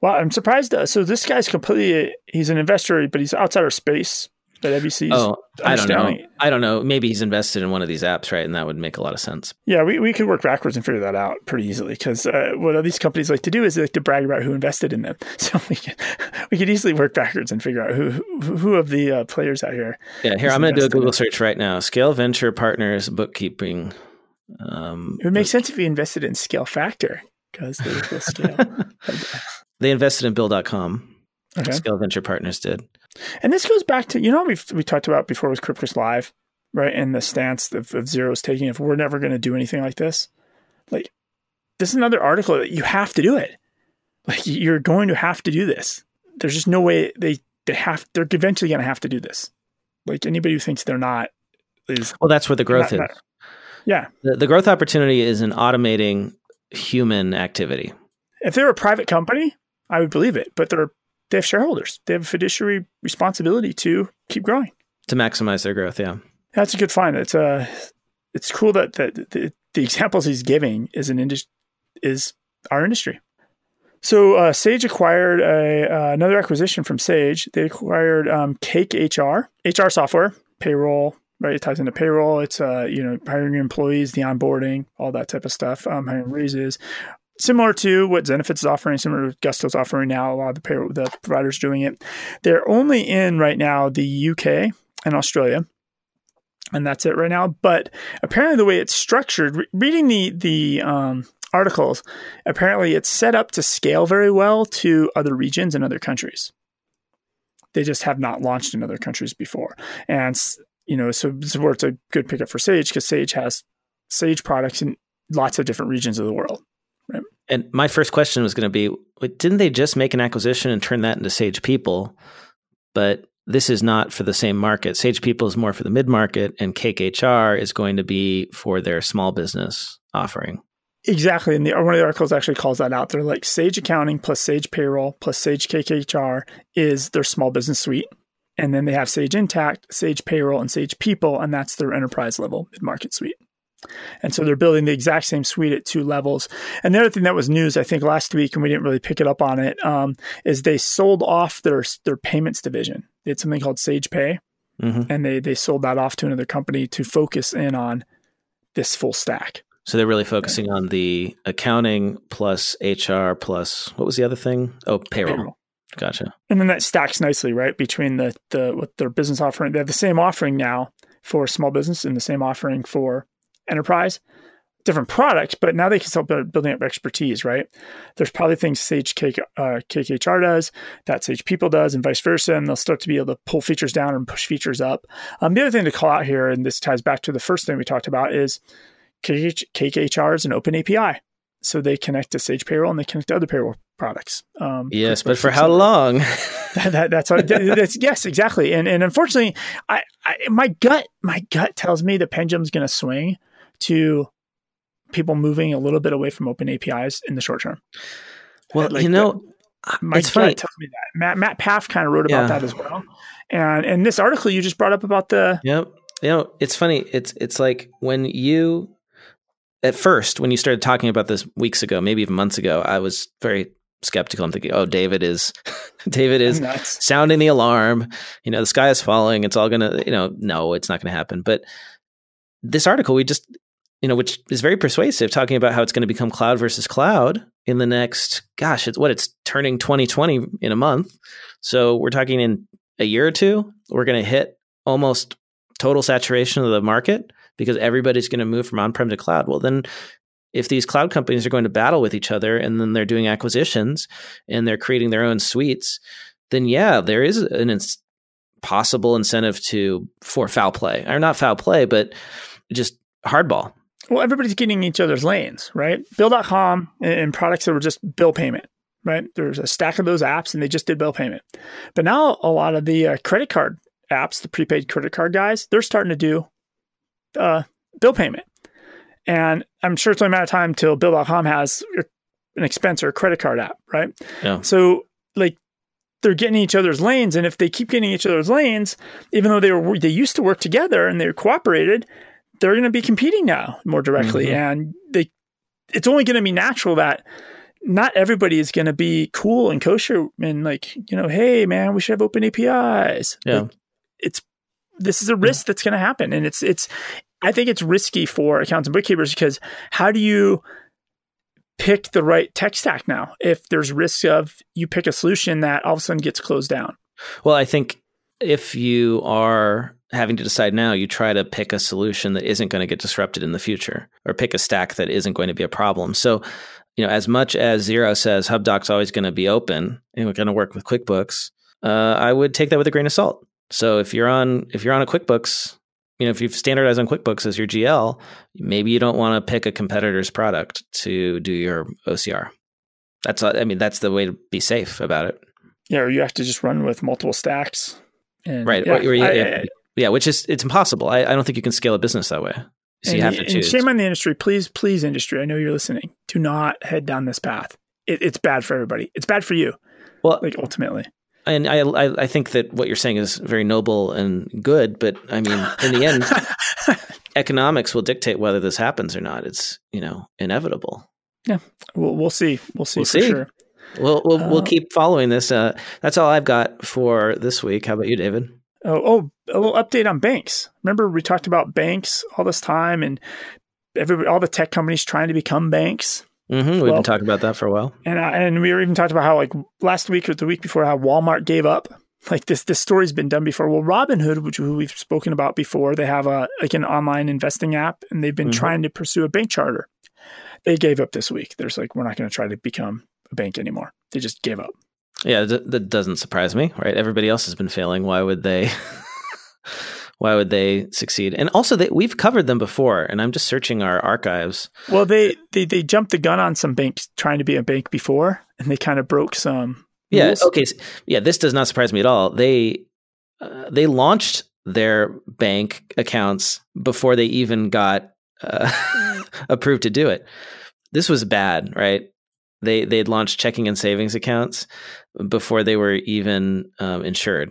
Well, I'm surprised. Uh, so this guy's completely, he's an investor, but he's outside our space that ABC. Oh, I don't know. I don't know. Maybe he's invested in one of these apps, right? And that would make a lot of sense. Yeah, we, we could work backwards and figure that out pretty easily because uh, what these companies like to do is they like to brag about who invested in them. So we could we could easily work backwards and figure out who who, of the uh, players out here. Yeah, here I'm going to do a Google search right now. Scale Venture Partners Bookkeeping. Um, it would make sense if you invested in Scale Factor because they will scale. they invested in Bill.com. Okay. Scale Venture Partners did. And this goes back to you know we we talked about before with QuickBooks Live, right? And the stance of, of taking if we're never going to do anything like this, like this is another article that you have to do it. Like you're going to have to do this. There's just no way they they have they're eventually going to have to do this. Like anybody who thinks they're not is well, that's where the growth not, is. Not, yeah, the, the growth opportunity is in automating human activity. If they're a private company, I would believe it, but they're they have shareholders. They have a fiduciary responsibility to keep growing to maximize their growth. Yeah, that's a good find. It's uh, it's cool that that the, the examples he's giving is an industry is our industry. So uh, Sage acquired a, uh, another acquisition from Sage. They acquired um, Cake HR, HR software, payroll. Right, it ties into payroll. It's uh, you know hiring your employees, the onboarding, all that type of stuff. Um, hiring raises, similar to what Zenefits is offering, similar to Gusto's offering now. A lot of the payroll, the providers doing it. They're only in right now the UK and Australia and that's it right now. But apparently, the way it's structured, re- reading the the um, articles, apparently it's set up to scale very well to other regions and other countries. They just have not launched in other countries before, and you know, so where it's a good pickup for Sage because Sage has Sage products in lots of different regions of the world. And my first question was going to be, didn't they just make an acquisition and turn that into Sage People? But this is not for the same market. Sage People is more for the mid market, and Cake HR is going to be for their small business offering. Exactly. And the, one of the articles actually calls that out. They're like Sage Accounting plus Sage Payroll plus Sage Cake HR is their small business suite. And then they have Sage Intacct, Sage Payroll, and Sage People, and that's their enterprise level mid market suite. And so they're building the exact same suite at two levels. And the other thing that was news, I think, last week, and we didn't really pick it up on it, um, is they sold off their their payments division. They had something called Sage Pay, mm-hmm. and they they sold that off to another company to focus in on this full stack. So they're really focusing on the accounting plus HR plus what was the other thing? Oh, payroll. payroll. Gotcha. And then that stacks nicely, right? Between the the what their business offering, they have the same offering now for small business and the same offering for enterprise, different products, but now they can start building up expertise, right? There's probably things Sage Cake, uh, Cake HR does that Sage People does, and vice versa, and they'll start to be able to pull features down and push features up. Um, the other thing to call out here, and this ties back to the first thing we talked about, is Cake HR is an open API. So they connect to Sage Payroll and they connect to other payroll products. Um, yes, but for how long? that, that, that's, that's yes, exactly. And and unfortunately, I, I my gut my gut tells me the pendulum's going to swing to people moving a little bit away from open APIs in the short term. Well, like you know, the, my it's funny. tells me that. Matt Matt Paff kind of wrote about yeah. that as well. And and this article you just brought up about the Yep. You know, it's funny. It's it's like when you at first when you started talking about this weeks ago, maybe even months ago, I was very skeptical. I'm thinking, oh, David is David is sounding the alarm. You know, the sky is falling. It's all gonna, you know, no, it's not gonna happen. But this article, we just you know, which is very persuasive, talking about how it's going to become cloud versus cloud in the next, gosh, it's what it's turning 2020 in a month. So we're talking in a year or two, we're going to hit almost total saturation of the market because everybody's going to move from on prem to cloud. Well, then if these cloud companies are going to battle with each other and then they're doing acquisitions and they're creating their own suites, then yeah, there is an ins- possible incentive to for foul play or not foul play, but just hardball well, everybody's getting each other's lanes, right? Bill.com and products that were just bill payment, right? There's a stack of those apps and they just did bill payment. But now a lot of the uh, credit card apps, the prepaid credit card guys, they're starting to do uh, bill payment. And I'm sure it's only a matter of time till Bill.com has an expense or a credit card app, right? Yeah. So like they're getting each other's lanes, and if they keep getting each other's lanes, even though they were they used to work together and they cooperated, they're going to be competing now more directly, mm-hmm. and they it's only going to be natural that not everybody is going to be cool and kosher and like you know, hey man, we should have open APIs. Yeah, like, it's this is a risk yeah. that's going to happen, and it's it's I think it's risky for accounts and bookkeepers because how do you pick the right tech stack now if there's risk of you pick a solution that all of a sudden gets closed down? Well, I think if you are having to decide now, you try to pick a solution that isn't going to get disrupted in the future or pick a stack that isn't going to be a problem. So, you know, as much as Xero says HubDoc's always going to be open and we're going to work with QuickBooks, uh, I would take that with a grain of salt. So if you're on if you're on a QuickBooks, you know, if you've standardized on QuickBooks as your GL, maybe you don't want to pick a competitor's product to do your OCR. That's I mean that's the way to be safe about it. Yeah, or you have to just run with multiple stacks. And, right. Yeah, or, I, I, yeah, which is it's impossible. I, I don't think you can scale a business that way. So and, you have to choose. shame on the industry. Please, please, industry. I know you're listening. Do not head down this path. It, it's bad for everybody. It's bad for you. Well, like ultimately. And I, I, I think that what you're saying is very noble and good, but I mean, in the end, economics will dictate whether this happens or not. It's you know inevitable. Yeah, we'll we'll see. We'll see we'll for see. sure. We'll we'll, uh, we'll keep following this. Uh, that's all I've got for this week. How about you, David? Oh, oh, a little update on banks. Remember we talked about banks all this time, and everybody, all the tech companies trying to become banks. Mm-hmm. We've well, been talking about that for a while, and uh, and we were even talked about how like last week or the week before how Walmart gave up. Like this, this story's been done before. Well, Robinhood, which we've spoken about before, they have a like an online investing app, and they've been mm-hmm. trying to pursue a bank charter. They gave up this week. There's like we're not going to try to become a bank anymore. They just gave up. Yeah, that doesn't surprise me, right? Everybody else has been failing. Why would they? why would they succeed? And also, they, we've covered them before, and I'm just searching our archives. Well, they, they they jumped the gun on some banks trying to be a bank before, and they kind of broke some. Yeah. Rules. Okay. Yeah. This does not surprise me at all. They uh, they launched their bank accounts before they even got uh, approved to do it. This was bad, right? They they'd launched checking and savings accounts before they were even um, insured.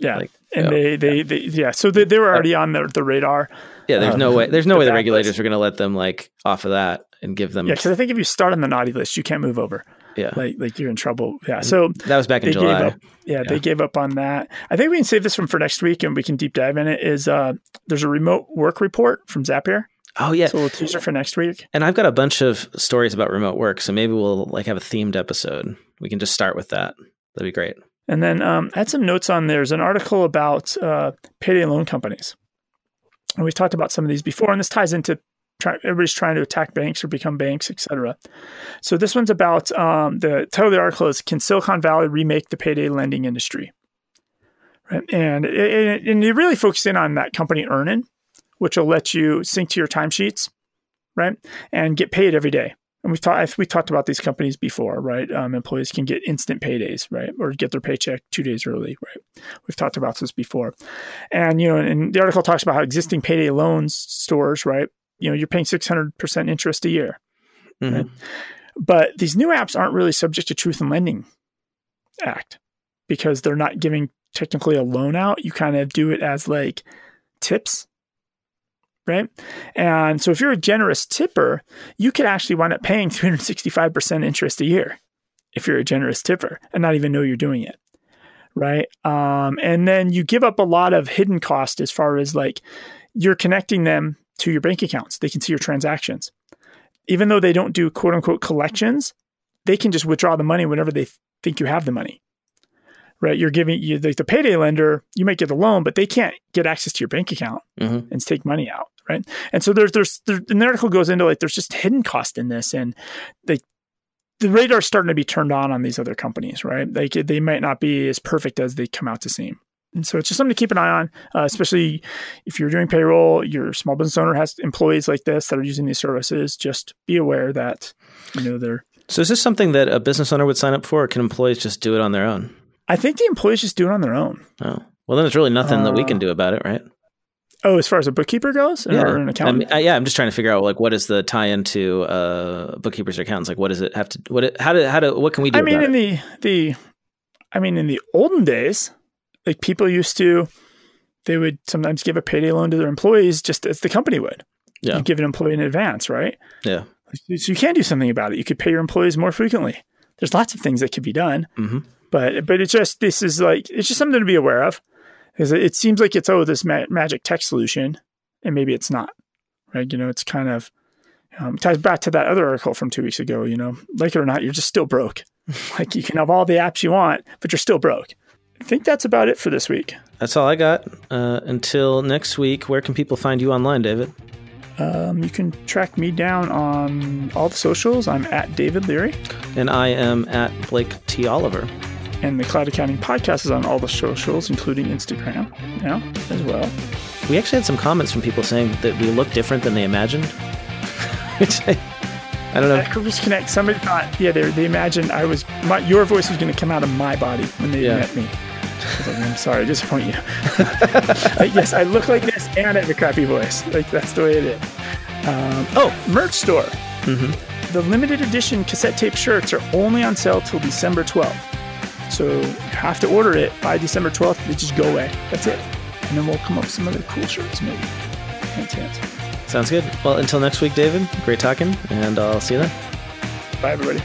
Yeah, like, and they, they, they yeah, so they, they were already on the, the radar. Yeah, there's um, no way there's no way the regulators list. are going to let them like off of that and give them. Yeah, because I think if you start on the naughty list, you can't move over. Yeah, like like you're in trouble. Yeah, so that was back in July. Up, yeah, yeah, they gave up on that. I think we can save this from for next week, and we can deep dive in it. Is uh, there's a remote work report from Zapier Oh yeah, so we'll teaser for next week. And I've got a bunch of stories about remote work, so maybe we'll like have a themed episode. We can just start with that. That'd be great. And then um, I had some notes on there's an article about uh, payday loan companies, and we've talked about some of these before, and this ties into try, everybody's trying to attack banks or become banks, etc. So this one's about um, the title of the article is "Can Silicon Valley remake the payday lending industry?" Right, and it, and you really focus in on that company Earnin which will let you sync to your timesheets, right, and get paid every day. And we've talked we talked about these companies before, right? Um, employees can get instant paydays, right, or get their paycheck two days early, right? We've talked about this before, and you know, and the article talks about how existing payday loans stores, right? You know, you're paying six hundred percent interest a year, mm-hmm. right? But these new apps aren't really subject to Truth in Lending Act because they're not giving technically a loan out. You kind of do it as like tips right? And so if you're a generous tipper, you could actually wind up paying 365% interest a year if you're a generous tipper and not even know you're doing it. Right. Um, and then you give up a lot of hidden cost as far as like you're connecting them to your bank accounts. They can see your transactions. Even though they don't do quote unquote collections, they can just withdraw the money whenever they th- think you have the money right? You're giving you the, the, payday lender, you might get a loan, but they can't get access to your bank account mm-hmm. and take money out right? And so there's there's there, the article goes into like there's just hidden cost in this, and like the radar's starting to be turned on on these other companies, right? Like they might not be as perfect as they come out to seem. And so it's just something to keep an eye on, uh, especially if you're doing payroll, your small business owner has employees like this that are using these services. Just be aware that you know they're. So is this something that a business owner would sign up for, or can employees just do it on their own? I think the employees just do it on their own. Oh, well, then there's really nothing uh, that we can uh, do about it, right? Oh, as far as a bookkeeper goes, yeah. or an accountant? I mean, yeah, I'm just trying to figure out like what is the tie into uh, bookkeepers or accountants? Like, what does it have to? What? It, how do? How do? What can we do? I mean, in it? the the, I mean, in the olden days, like people used to, they would sometimes give a payday loan to their employees just as the company would. Yeah, you give an employee in advance, right? Yeah. So you can do something about it. You could pay your employees more frequently. There's lots of things that could be done, mm-hmm. but but it's just this is like it's just something to be aware of because it seems like it's oh this ma- magic tech solution and maybe it's not, right? You know, it's kind of um, ties back to that other article from two weeks ago. You know, like it or not, you're just still broke. like you can have all the apps you want, but you're still broke. I think that's about it for this week. That's all I got. Uh, until next week, where can people find you online, David? Um, you can track me down on all the socials. I'm at David Leary. And I am at Blake T. Oliver. And the Cloud Accounting Podcast is on all the socials, including Instagram now as well. We actually had some comments from people saying that we look different than they imagined, which I, I don't know. Equus Connect. Somebody thought, yeah, they, they imagined I was my, your voice was going to come out of my body when they yeah. met me. I like, I'm sorry, I disappoint you. like, yes, I look like this and I have a crappy voice. Like that's the way it is. Um, oh, merch store. Mm-hmm. The limited edition cassette tape shirts are only on sale till December 12th. So you have to order it by December 12th. They just go away. That's it. And then we'll come up with some other cool shirts, maybe. Chance. Sounds good. Well, until next week, David, great talking, and I'll see you then. Bye, everybody.